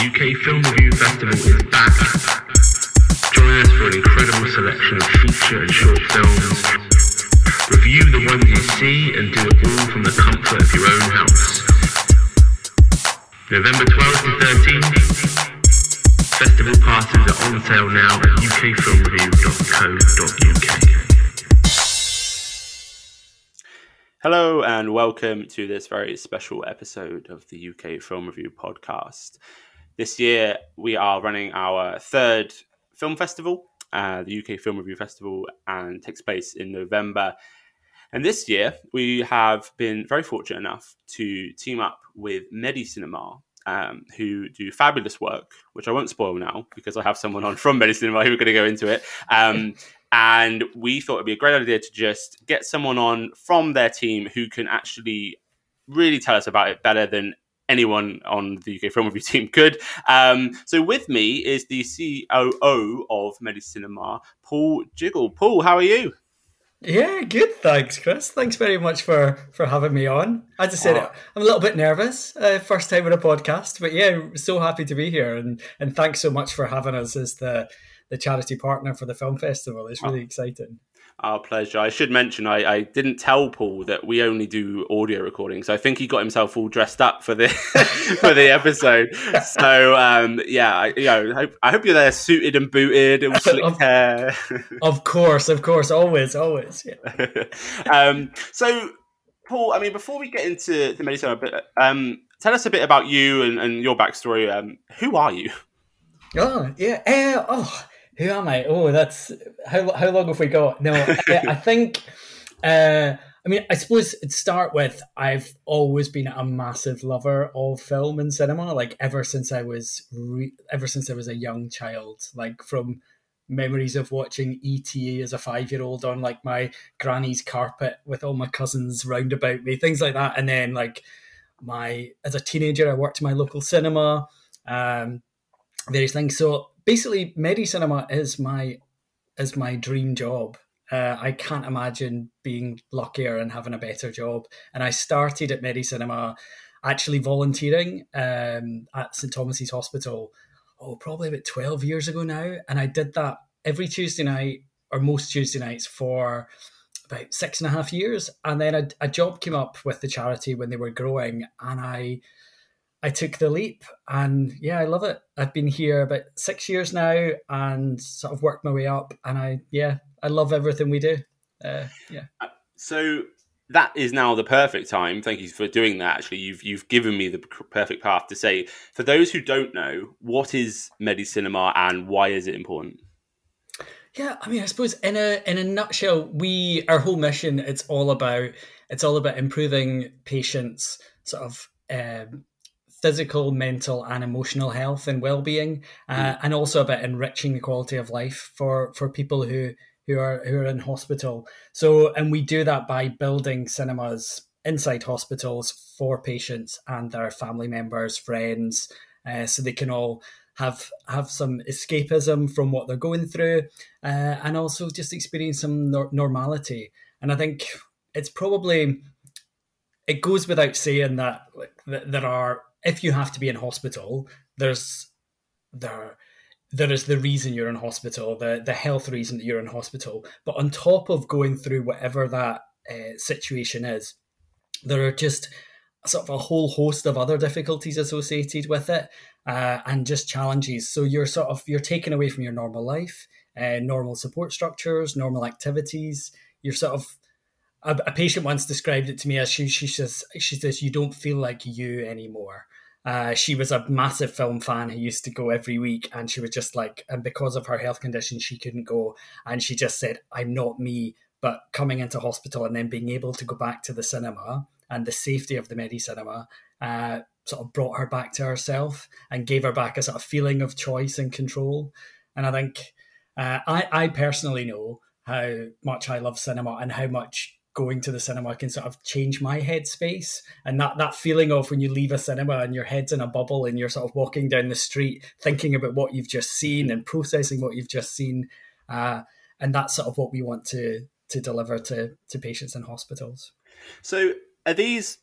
UK Film Review Festival is back. Join us for an incredible selection of feature and short films. Review the ones you see and do it all from the comfort of your own house. November 12th to 13th. Festival passes are on sale now at ukfilmreview.co.uk. Hello and welcome to this very special episode of the UK Film Review podcast. This year we are running our third film festival, uh, the UK Film Review Festival, and takes place in November. And this year we have been very fortunate enough to team up with Medicinema, um, who do fabulous work, which I won't spoil now because I have someone on from Medicinema who are going to go into it. Um, and we thought it'd be a great idea to just get someone on from their team who can actually really tell us about it better than anyone on the UK Film Review team could. Um, so with me is the COO of Medicinema, Paul Jiggal. Paul, how are you? Yeah, good. Thanks, Chris. Thanks very much for for having me on. As I said, Oh. I'm a little bit nervous, uh, first time on a podcast, but yeah, so happy to be here, and and thanks so much for having us as the the charity partner for the film festival. It's really exciting. Our pleasure. I should mention I, I didn't tell Paul that we only do audio recordings. So I think he got himself all dressed up for the for the episode. So um, yeah, I, you know, I hope, I hope you're there suited and booted, all slick hair. Of course, of course, always, always. Yeah. um, so, Paul, I mean, before we get into the Medicinema, a bit, um, tell us a bit about you and, and your backstory. Um, who are you? Oh yeah. Uh, oh, who am I? Oh, that's how how long have we got? No, I, I think. Uh, I mean, I suppose to start with, I've always been a massive lover of film and cinema. Like ever since I was re- ever since I was a young child. Like from memories of watching ET as a five year old on like my granny's carpet with all my cousins round about me, things like that. And then like my as a teenager, I worked in my local cinema. Um, various things. So basically, Medicinema is my is my dream job. Uh, I can't imagine being luckier and having a better job. And I started at Medicinema actually volunteering um, at St Thomas's Hospital. Oh, probably about twelve years ago now, and I did that every Tuesday night or most Tuesday nights for about six and a half years. And then a, a job came up with the charity when they were growing, and I I took the leap and yeah, I love it. I've been here about six years now and sort of worked my way up. And I, yeah, I love everything we do. Uh, yeah. So that is now the perfect time. Thank you for doing that. Actually, you've you've given me the perfect path to say for those who don't know what is Medicinema and why is it important. Yeah, I mean, I suppose in a in a nutshell, we our whole mission it's all about it's all about improving patients' sort of um, physical, mental, and emotional health and well being, uh, mm. and also about enriching the quality of life for for people who who are who are in hospital. So, and we do that by building cinemas inside hospitals for patients and their family members, friends, uh, so they can all have have some escapism from what they're going through, uh, and also just experience some nor- normality. And I think it's probably it goes without saying that like there are if you have to be in hospital, there's there there is the reason you're in hospital, the the health reason that you're in hospital. But on top of going through whatever that uh, situation is, there are just sort of a whole host of other difficulties associated with it uh, and just challenges. So you're sort of you're taken away from your normal life uh, normal support structures normal activities. You're sort of a, a, patient once described it to me as she she says she says you don't feel like you anymore uh, she was a massive film fan who used to go every week and she was just like and because of her health condition she couldn't go and she just said i'm not me but coming into hospital and then being able to go back to the cinema and the safety of the Medicinema uh, sort of brought her back to herself and gave her back a sort of feeling of choice and control. And I think uh, I, I personally know how much I love cinema and how much going to the cinema can sort of change my headspace and that that feeling of when you leave a cinema and your head's in a bubble and you're sort of walking down the street thinking about what you've just seen and processing what you've just seen uh, and that's sort of what we want to to deliver to to patients in hospitals so are these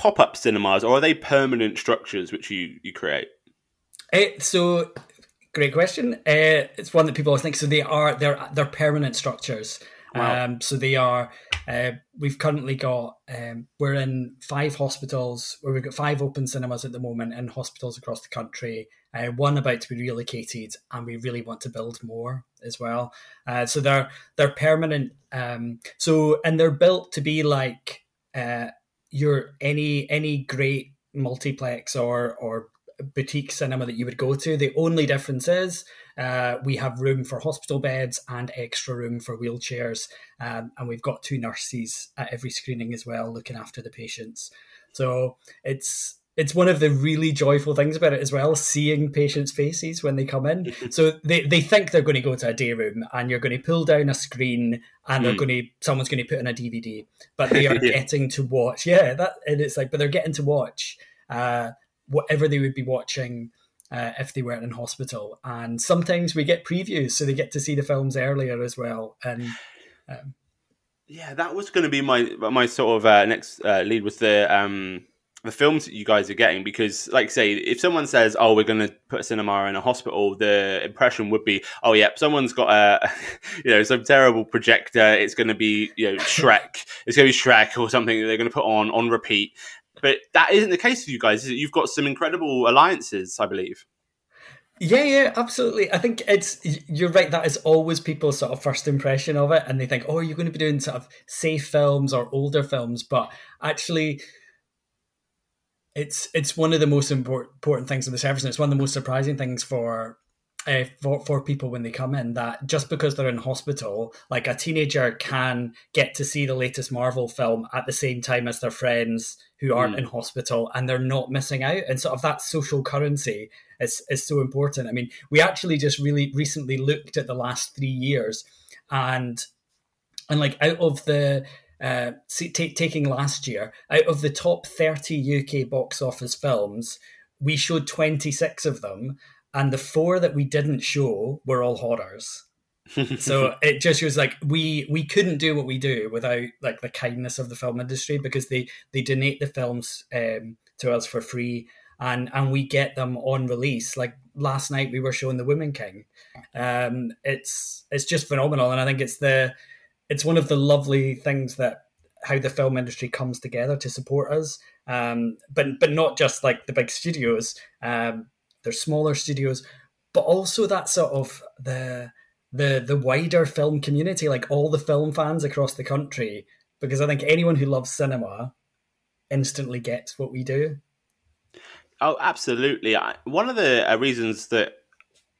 pop up cinemas or are they permanent structures which you you create? Uh, so, great question. Uh, it's one that people always think. So they are they're they're permanent structures. Wow. Um, so they are. Uh, we've currently got. Um, we're in five hospitals where we've got five open cinemas at the moment in hospitals across the country. Uh, one about to be relocated, and we really want to build more as well. Uh, so they're they're permanent. Um, so and they're built to be like uh, your any any great multiplex or or boutique cinema that you would go to. The only difference is uh, we have room for hospital beds and extra room for wheelchairs, um, and we've got two nurses at every screening as well, looking after the patients. So it's it's one of the really joyful things about it as well, seeing patients' faces when they come in. so they, they think they're going to go to a day room and you're going to pull down a screen and they're mm. going to someone's going to put in a DVD, but they are yeah. getting to watch. Yeah, that and it's like, but they're getting to watch uh, whatever they would be watching uh, if they weren't in hospital. And sometimes we get previews, so they get to see the films earlier as well. And um, yeah, that was going to be my my sort of uh, next uh, lead was the um, the films that you guys are getting because like say if someone says oh we're going to put a cinema in a hospital the impression would be oh yeah someone's got a you know some terrible projector it's going to be you know shrek it's going to be shrek or something that they're going to put on on repeat but that isn't the case for you guys is it? you've got some incredible alliances i believe yeah, yeah, absolutely. I think it's you're right. That is always people's sort of first impression of it, and they think, "Oh, you're going to be doing sort of safe films or older films," but actually, it's it's one of the most important important things of the service, and it's one of the most surprising things for uh, for for people when they come in that just because they're in hospital, like a teenager can get to see the latest Marvel film at the same time as their friends who aren't mm. in hospital, and they're not missing out. And sort of that social currency is is so important. I mean, we actually just really recently looked at the last three years, and and like out of the uh, t- taking last year, out of the top 30 UK box office films, we showed 26 of them, and the four that we didn't show were all horrors. so it just was like we we couldn't do what we do without like the kindness of the film industry because they they donate the films um, to us for free and and we get them on release like last night we were showing the Woman King um it's it's just phenomenal and i think it's the it's one of the lovely things that how the film industry comes together to support us. Um, but but not just like the big studios. Um, there's smaller studios, but also that sort of the the the wider film community, like all the film fans across the country. Because I think anyone who loves cinema instantly gets what we do. Oh, absolutely. I, one of the uh, reasons that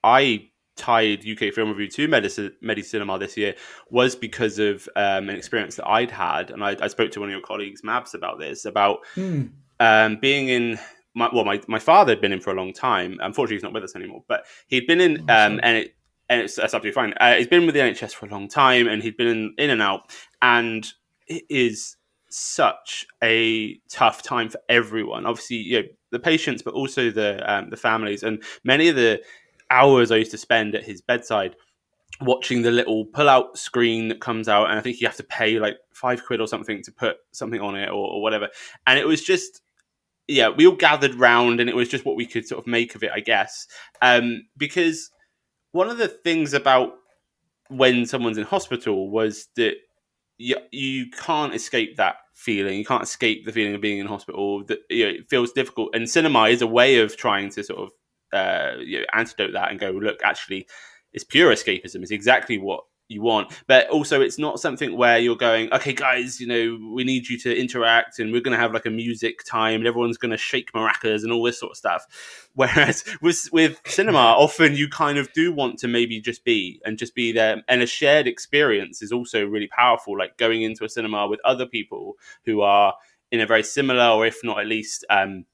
I tied UK Film Review to Medi, Medicinema this year was because of um, an experience that I'd had, and I, I, spoke to one of your colleagues, Mabs, about this about mm. um, being in. My, well, my, my father had been in for a long time. Unfortunately, he's not with us anymore. But he'd been in, um, and it and it's that's absolutely fine. Uh, he's been with the NHS for a long time, and he'd been in, in and out, and it is such a tough time for everyone. Obviously, you know, the patients, but also the um, the families, and many of the hours I used to spend at his bedside watching the little pull-out screen that comes out, and I think you have to pay like five quid or something to put something on it or, or whatever. And it was just, yeah, we all gathered round, and it was just what we could sort of make of it, I guess. Um, because one of the things about when someone's in hospital was that you, you can't escape that feeling. You can't escape the feeling of being in hospital. That you know, it feels difficult, and cinema is a way of trying to sort of uh, you know, antidote that and go, look, actually, it's pure escapism. It's exactly what you want. But also, it's not something where you're going, okay, guys, you know, we need you to interact and we're going to have like a music time and everyone's going to shake maracas and all this sort of stuff. Whereas with, with cinema, often you kind of do want to maybe just be and just be there. And a shared experience is also really powerful, like going into a cinema with other people who are in a very similar, or if not at least, um,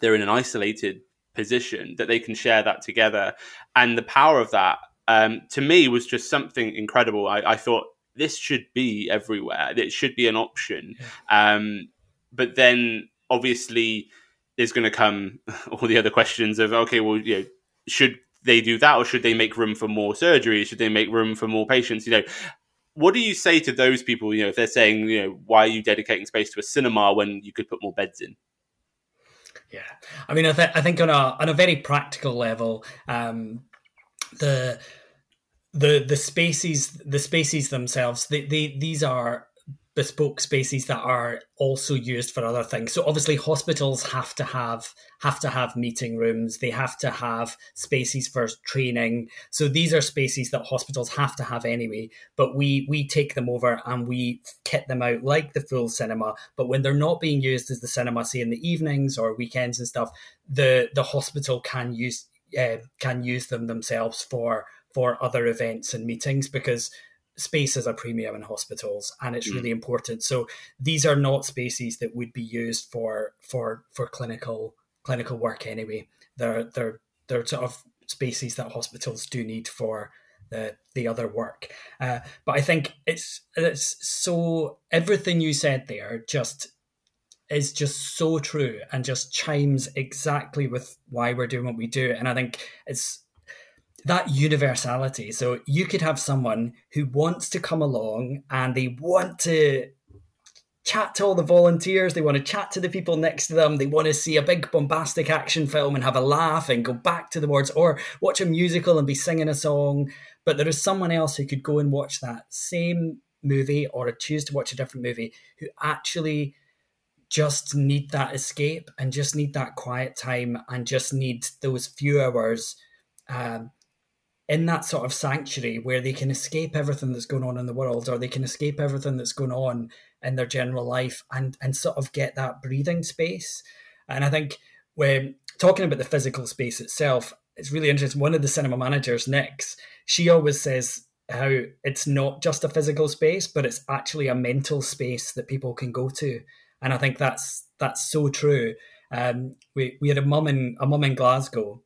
they're in an isolated position that they can share that together. And the power of that, um, to me, was just something incredible. I, I, thought this should be everywhere. It should be an option. Um, but then, obviously, there's going to come all the other questions of okay, well, you know, should they do that, or should they make room for more surgery? Should they make room for more patients? You know, what do you say to those people? You know, if they're saying, you know, why are you dedicating space to a cinema when you could put more beds in? Yeah, I mean, I, th- I think on a on a very practical level, um, the the the spaces the spaces themselves they, they these are bespoke spaces that are also used for other things. So obviously hospitals have to have have to have meeting rooms, they have to have spaces for training. So these are spaces that hospitals have to have anyway, but we we take them over and we kit them out like the full cinema, but when they're not being used as the cinema say in the evenings or weekends and stuff, the the hospital can use uh, can use them themselves for for other events and meetings because space is a premium in hospitals and it's mm. really important. So these are not spaces that would be used for for for clinical clinical work anyway. They're they're they're sort of spaces that hospitals do need for the the other work. Uh, but i think it's it's so everything you said there just is just so true and just chimes exactly with why we're doing what we do and i think it's that universality. So you could have someone who wants to come along and they want to chat to all the volunteers, they want to chat to the people next to them, they want to see a big bombastic action film and have a laugh and go back to the words, or watch a musical and be singing a song. But there is someone else who could go and watch that same movie or choose to watch a different movie who actually just need that escape and just need that quiet time and just need those few hours um, in that sort of sanctuary where they can escape everything that's going on in the world or they can escape everything that's going on in their general life and and sort of get that breathing space. And i think when talking about the physical space itself it's really interesting. One of the cinema managers nix she always says how it's not just a physical space but it's actually a mental space that people can go to and i think that's that's so true um, we, we had a mum in a mum in glasgow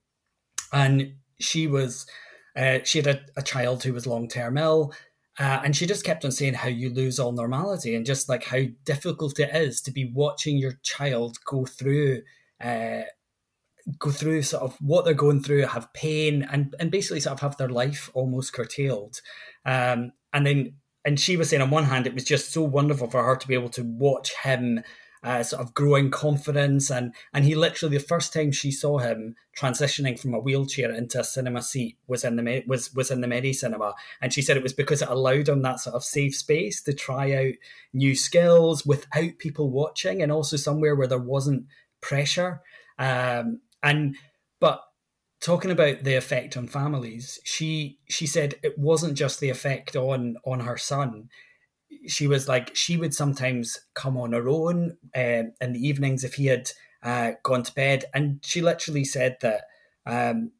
and she was uh, she had a, a, child who was long term ill. Uh, and she just kept on saying how you lose all normality and just like how difficult it is to be watching your child go through uh, go through sort of what they're going through, have pain, and and basically sort of have their life almost curtailed. Um, and then, and she was saying on one hand, it was just so wonderful for her to be able to watch him uh, sort of growing confidence. And and he literally the first time she saw him transitioning from a wheelchair into a cinema seat was in the was was in the Medicinema, and she said it was because it allowed him that sort of safe space to try out new skills without people watching, and also somewhere where there wasn't pressure. Um, and but talking about the effect on families, she she said it wasn't just the effect on on her son. She was like she would sometimes come on her own um, in the evenings if he had uh, gone to bed, and she literally said that um,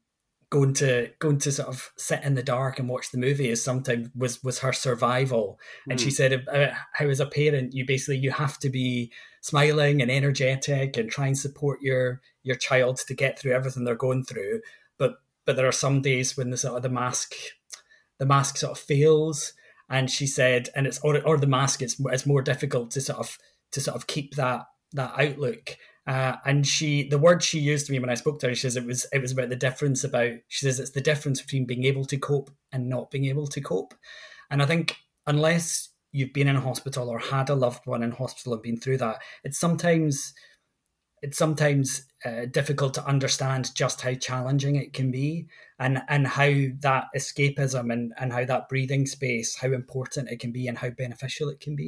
going to going to sort of sit in the dark and watch the movie is sometimes was was her survival. And she said uh, how as a parent you basically you have to be smiling and energetic and try and support your your child to get through everything they're going through. But but there are some days when the sort of the mask the mask sort of fails. And she said and it's or, or the mask is it's more difficult to sort of to sort of keep that that outlook uh, and she, the word she used to me when I spoke to her, she says it was it was about the difference about. She says it's the difference between being able to cope and not being able to cope. And I think unless you've been in a hospital or had a loved one in hospital and been through that, it's sometimes it's sometimes uh, difficult to understand just how challenging it can be and and how that escapism and and how that breathing space how important it can be and how beneficial it can be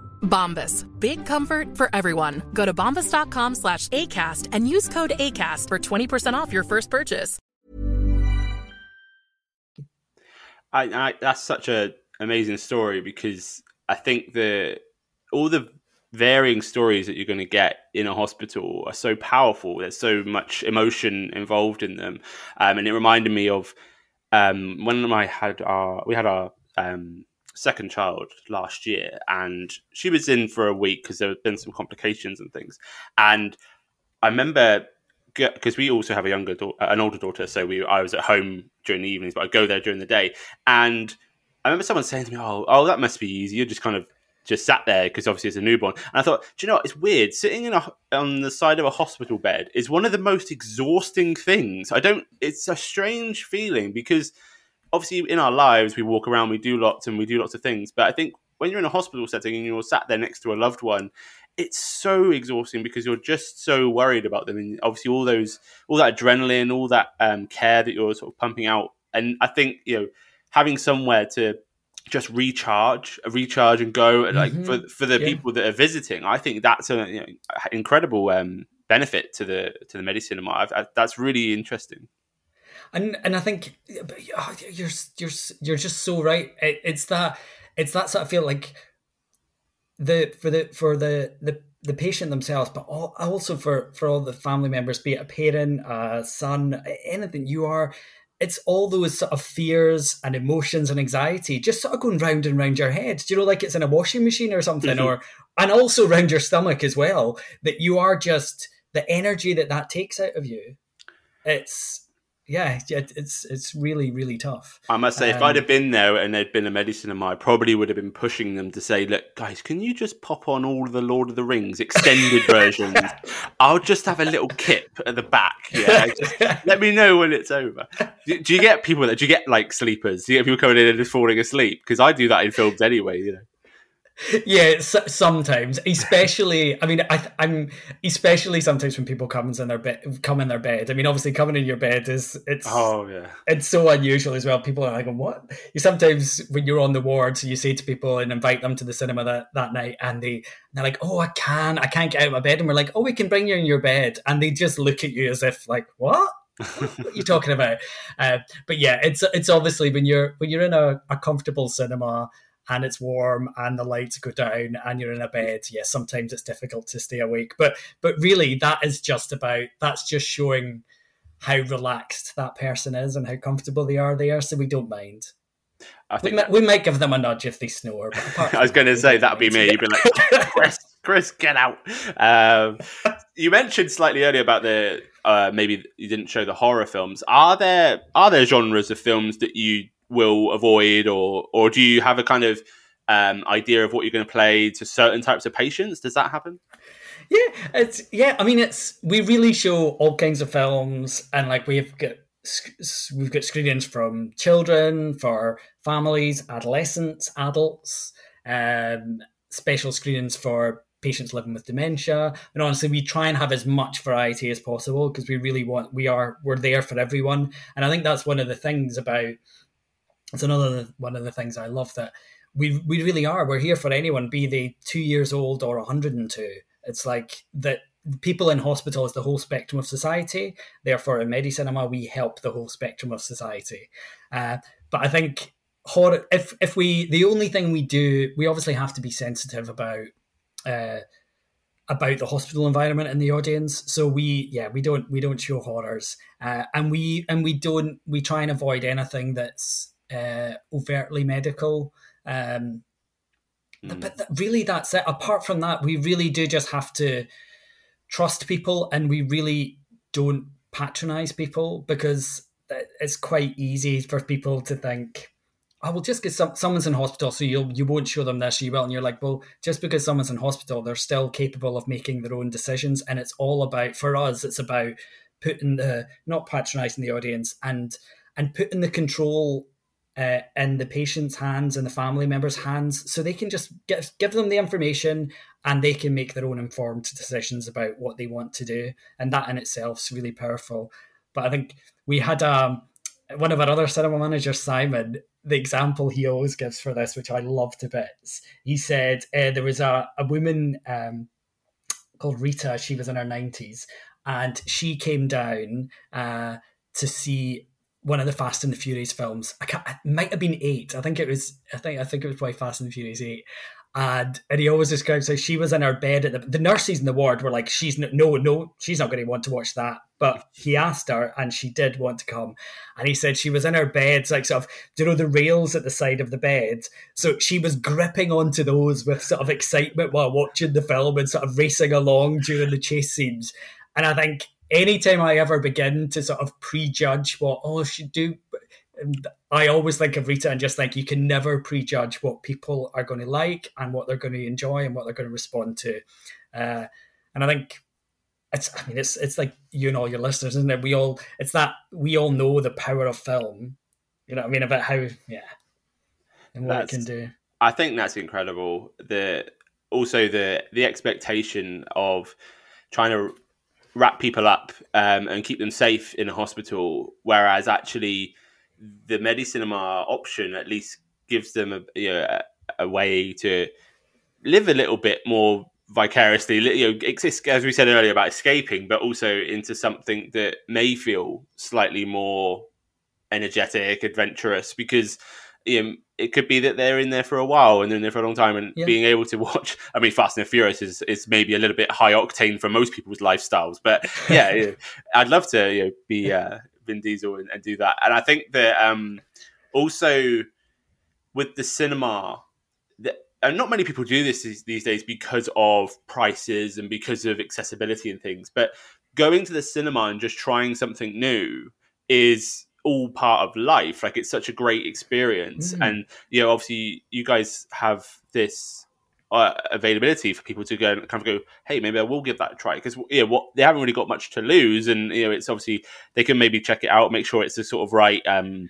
Bombas. Big comfort for everyone. Go to bombas.com slash ACAST and use code ACAST for 20% off your first purchase. I, I that's such a amazing story because I think the all the varying stories that you're going to get in a hospital are so powerful. There's so much emotion involved in them, um, and it reminded me of um, when I had our we had our um, second child last year, and she was in for a week because there had been some complications and things, and I remember because we also have a younger daughter, an older daughter, so we I was at home during the evenings, but I go there during the day. And I remember someone saying to me, "Oh, oh, that must be easy. You just kind of just sat there because obviously it's a newborn." And I thought, do you know what? It's weird. Sitting in a on the side of a hospital bed is one of the most exhausting things. I don't. It's a strange feeling because obviously in our lives we walk around, we do lots, and we do lots of things. But I think when you're in a hospital setting and you're sat there next to a loved one, it's so exhausting because you're just so worried about them and obviously all those all that adrenaline all that um, care that you're sort of pumping out and i think you know having somewhere to just recharge recharge and go like Mhm. for for the Yeah. people that are visiting i think that's an you know, incredible um, benefit to the to the Medicinema I've, I, that's really interesting and and I think oh, you're you're you're just so right. It, it's that it's that sort of feel like the for the for the the the patient themselves, but al- also for for all the family members, be it a parent, a son, anything you are. It's all those sort of fears and emotions and anxiety just sort of going round and round your head. Do you know, like it's in a washing machine or something, Mhm. or and also round your stomach as well. That you are just the energy that that takes out of you. It's yeah, it's it's really really tough. I must say, if Um, I'd have been there and there'd been a Medicinema I probably would have been pushing them to say, "Look, guys, can you just pop on all the Lord of the Rings extended versions? I'll just have a little kip at the back. Yeah, just let me know when it's over." Do, do you get people that do you get like sleepers? Do you get people coming in and just falling asleep? Because I do that in films anyway. You know. Yeah, sometimes, especially. I mean, I, I'm especially sometimes when people come in their bed, come in their bed. I mean, obviously, coming in your bed is it's Oh yeah. it's so unusual as well. People are like, "What?" You sometimes when you're on the wards, you say to people and invite them to the cinema that, that night, and they they're like, "Oh, I can, I can't get out of my bed," and we're like, "Oh, we can bring you in your bed," and they just look at you as if like, "What?" what are you talking about? Uh, but yeah, it's it's obviously when you're when you're in a, a comfortable cinema and it's warm and the lights go down and you're in a bed. Yeah, sometimes it's difficult to stay awake, but but really that is just about that's just showing how relaxed that person is and how comfortable they are there. So we don't mind. I We, think might, we might give them a nudge if they snore. I was going to say that'd be me. You'd be like, Chris, Chris, get out. Um, you mentioned slightly earlier about the uh, maybe you didn't show the horror films. Are there are there genres of films that you will avoid, or or do you have a kind of um, idea of what you're going to play to certain types of patients? Does that happen? Yeah, it's yeah. I mean, it's we really show all kinds of films, and like we've got we've got screenings from children, for families, adolescents, adults, um, special screenings for patients living with dementia. And honestly, we try and have as much variety as possible because we really want we are we're there for everyone. And I think that's one of the things about it's another one of the things I love that we we really are. We're here for anyone, be they two years old or 102. It's like that people in hospital is the whole spectrum of society. Therefore, in Medicinema, we help the whole spectrum of society. Uh, but I think horror, if if we the only thing we do, we obviously have to be sensitive about uh, about the hospital environment and the audience. So we yeah we don't we don't show horrors, uh, and we and we don't we try and avoid anything that's uh, overtly medical. Um, mm. But th- really, that's it. Apart from that, we really do just have to trust people, and we really don't patronize people because it's quite easy for people to think I will just get some, someone's in hospital so you'll you won't show them this you will and you're like well just because someone's in hospital they're still capable of making their own decisions and it's all about for us it's about putting the not patronizing the audience and and putting the control uh, in the patient's hands and the family members' hands, so they can just give give them the information and they can make their own informed decisions about what they want to do, and that in itself is really powerful. But I think we had um, one of our other cinema managers, Simon, the example he always gives for this, which I love to bits. He said uh, there was a, a woman um, called Rita, she was in her 90s, and she came down uh, to see one of the Fast and the Furious films. I can't, it might have been eight. I think it was. I think I think it was probably Fast and the Furious eight. And and he always describes how she was in her bed at the the nurses in the ward were like, she's no no, no she's not going to want to watch that. But he asked her, and she did want to come. And he said she was in her bed, like sort of, do you know, the rails at the side of the bed. So she was gripping onto those with sort of excitement while watching the film and sort of racing along during the chase scenes. And I think anytime I ever begin to sort of prejudge what oh I should do, I always think of Rita and just think you can never prejudge what people are going to like and what they're going to enjoy and what they're going to respond to. Uh, and I think it's I mean it's it's like you and all your listeners, isn't it? We all it's that we all know the power of film. You know what I mean about how yeah and what that's, it can do. I think that's incredible. The also the the expectation of trying to wrap people up um, and keep them safe in a hospital, whereas actually the Medicinema option at least gives them a, you know, a, way to live a little bit more vicariously, you know, as we said earlier about escaping, but also into something that may feel slightly more energetic, adventurous, because you know, it could be that they're in there for a while and they're in there for a long time, and yeah. being able to watch. I mean, Fast and Furious is, is maybe a little bit high octane for most people's lifestyles, but yeah, I'd love to you know, be uh, Vin Diesel and, and, do that. And I think that um, also with the cinema and not many people do this these, these days because of prices and because of accessibility and things. But going to the cinema and just trying something new is all part of life. Like it's such a great experience, mm. and you know, obviously, you guys have this uh, availability for people to go and kind of go, hey, maybe I will give that a try because you know what they haven't really got much to lose, and you know, it's obviously they can maybe check it out, make sure it's the sort of right. Um,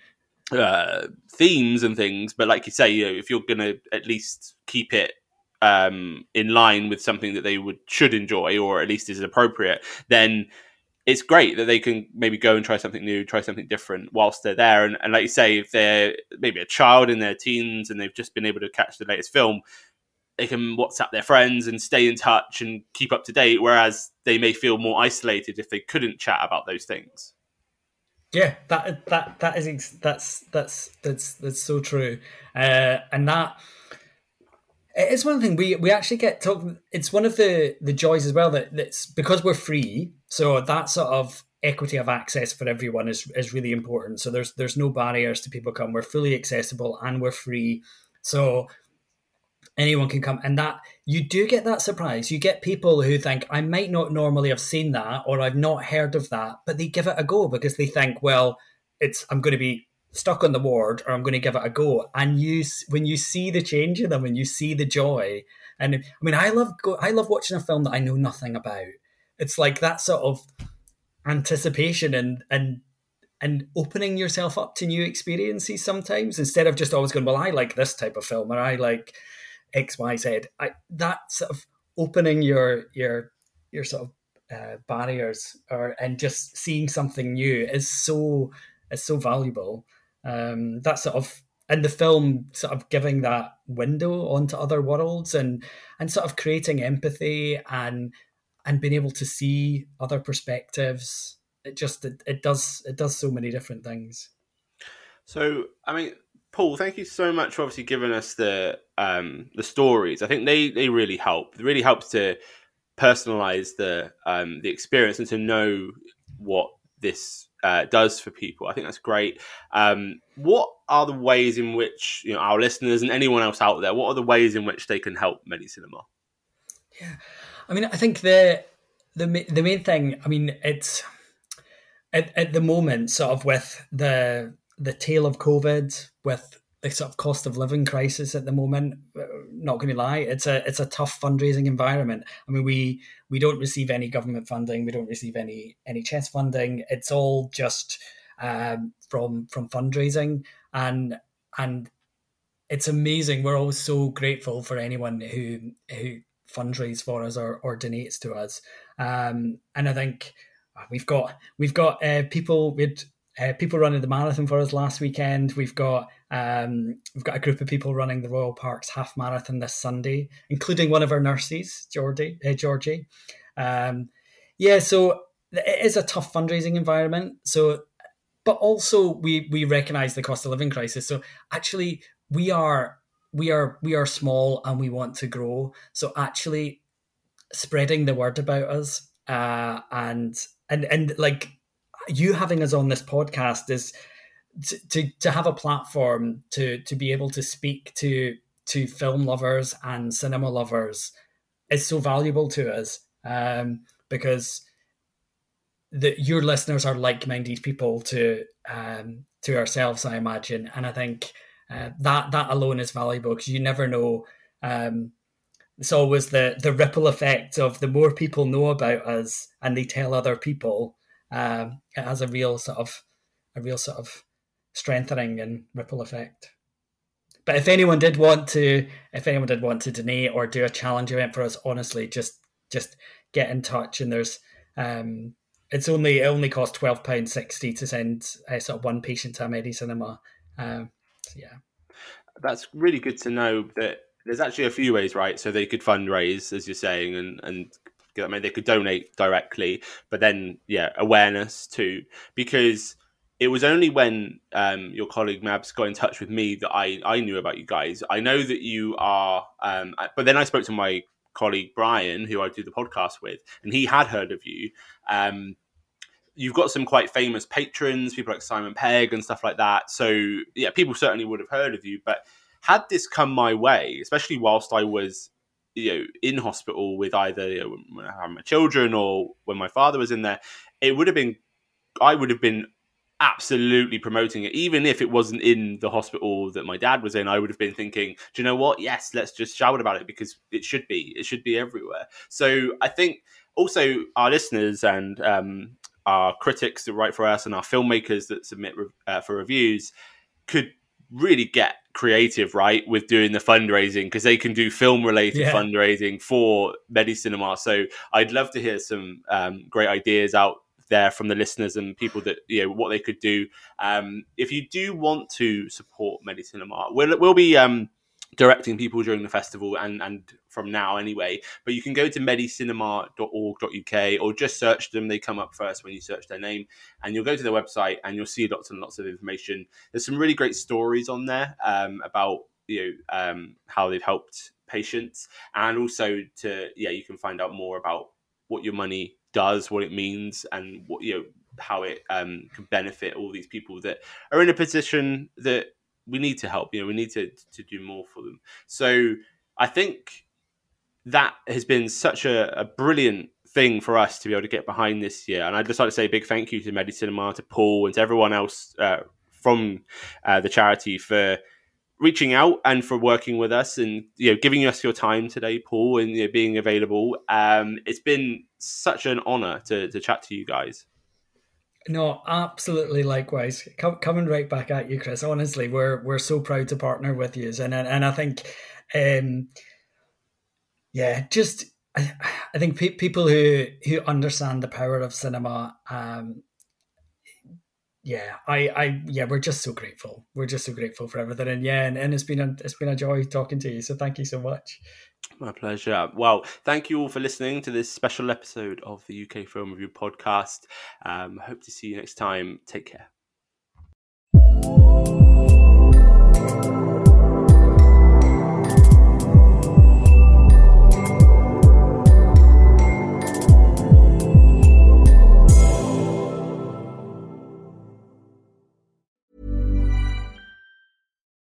uh, themes and things. But like you say, you know, if you're going to at least keep it um, in line with something that they would should enjoy, or at least is appropriate, then it's great that they can maybe go and try something new, try something different whilst they're there. And, and like you say, if they're maybe a child in their teens and they've just been able to catch the latest film, they can WhatsApp their friends and stay in touch and keep up to date. Whereas they may feel more isolated if they couldn't chat about those things. Yeah, that that that is that's that's that's that's so true, uh, and that it's one thing we we actually get. It's one of the the joys as well that that's because we're free. So that sort of equity of access for everyone is is really important. So there's there's no barriers to people come. We're fully accessible and we're free. So anyone can come and that you do get that surprise you get people who think i might not normally have seen that or i've not heard of that but they give it a go because they think well it's i'm going to be stuck on the ward or I'm going to give it a go. And you, when you see the change in them, when you see the joy, and I mean, I love go, I love watching a film that I know nothing about. It's like that sort of anticipation and and and opening yourself up to new experiences sometimes instead of just always going, well, I like this type of film or I like X, Y, Z. I, that sort of opening your your your sort of uh, barriers or and just seeing something new is so is so valuable. Um, that sort of and the film sort of giving that window onto other worlds and and sort of creating empathy and and being able to see other perspectives. It just it, it does it does so many different things. So i mean paul thank you so much for obviously giving us the um the stories. I think they they really help it really helps to personalize the um the experience and to know what this uh, does for people. I think that's great. Um what are the ways in which you know our listeners and anyone else out there what are the ways in which they can help Medicinema? Yeah. I mean i think the the the main thing i mean it's at, at the moment, sort of with the the tail of COVID, with the sort of cost of living crisis at the moment, uh, not going to lie, it's a it's a tough fundraising environment. I mean, we we don't receive any government funding, we don't receive any NHS funding. It's all just um, from from fundraising, and and it's amazing. We're always so grateful for anyone who who fundraise for us or, or donates to us. Um, and I think we've got we've got uh, people with uh, people running the marathon for us last weekend. We've got um, we've got a group of people running the Royal Parks half marathon this Sunday, including one of our nurses, Georgie. Uh, Georgie. Um, yeah, so it is a tough fundraising environment. So, but also we we recognise the cost of living crisis. So actually, we are we are we are small and we want to grow. So actually, spreading the word about us uh, and and and like you having us on this podcast is to, to have a platform to to be able to speak to to film lovers and cinema lovers is so valuable to us um, because the, your listeners are like-minded people to um, to ourselves, I imagine, and I think uh, that that alone is valuable because you never know um, it's always the the ripple effect of the more people know about us and they tell other people um, it has a real sort of a real sort of strengthening and ripple effect. But if anyone did want to if anyone did want to donate or do a challenge event for us honestly just just get in touch and there's um it's only it only costs 12 pound 60 to send a sort of one patient to a Medicinema um so yeah. That's really good to know that there's actually a few ways, right? So they could fundraise, as you're saying, and and I mean they could donate directly, but then yeah, awareness too, because it was only when um, your colleague Mabs got in touch with me that I I knew about you guys. I know that you are, um, but then I spoke to my colleague Brian, who I do the podcast with, and he had heard of you. Um, you've got some quite famous patrons, people like Simon Pegg and stuff like that. So yeah, people certainly would have heard of you, but had this come my way, especially whilst I was you know in hospital with either you know, when I had my children or when my father was in there, it would have been I would have been absolutely promoting it, even if it wasn't in the hospital that my dad was in. I would have been thinking, do you know what? Yes, let's just shout about it because it should be. It should be everywhere. So I think also our listeners and um, our critics that write for us and our filmmakers that submit uh, for reviews could really get creative, right, with doing the fundraising because they can do film related yeah. fundraising for Medicinema. So I'd love to hear some um, great ideas out there from the listeners and people that you know what they could do. Um, if you do want to support Medicinema, we'll we'll be um, directing people during the festival and and from now anyway. But you can go to medicinema.org.uk or just search them. They come up first when you search their name, and you'll go to their website and you'll see lots and lots of information. There's some really great stories on there um, about you know um, how they've helped patients, and also to yeah, you can find out more about what your money does, what it means, and what you know how it um, can benefit all these people that are in a position that we need to help. You know, we need to to do more for them. So I think that has been such a, a brilliant thing for us to be able to get behind this year. And I'd just like to say a big thank you to Medicinema, to Paul, and to everyone else uh, from uh, the charity for reaching out and for working with us and you know giving us your time today, Paul, and you know, being available. Um, it's been such an honor to to chat to you guys. No, absolutely. Likewise, Com- coming right back at you, Chris. Honestly, we're we're so proud to partner with you, and and I think, um, yeah, just I, I think pe- people who who understand the power of cinema, um, yeah, I I yeah, we're just so grateful. We're just so grateful for everything, and yeah, and, and it's been a it's been a joy talking to you. So thank you so much. My pleasure. Well, thank you all for listening to this special episode of the UK Film Review podcast. Um, hope to see you next time. Take care.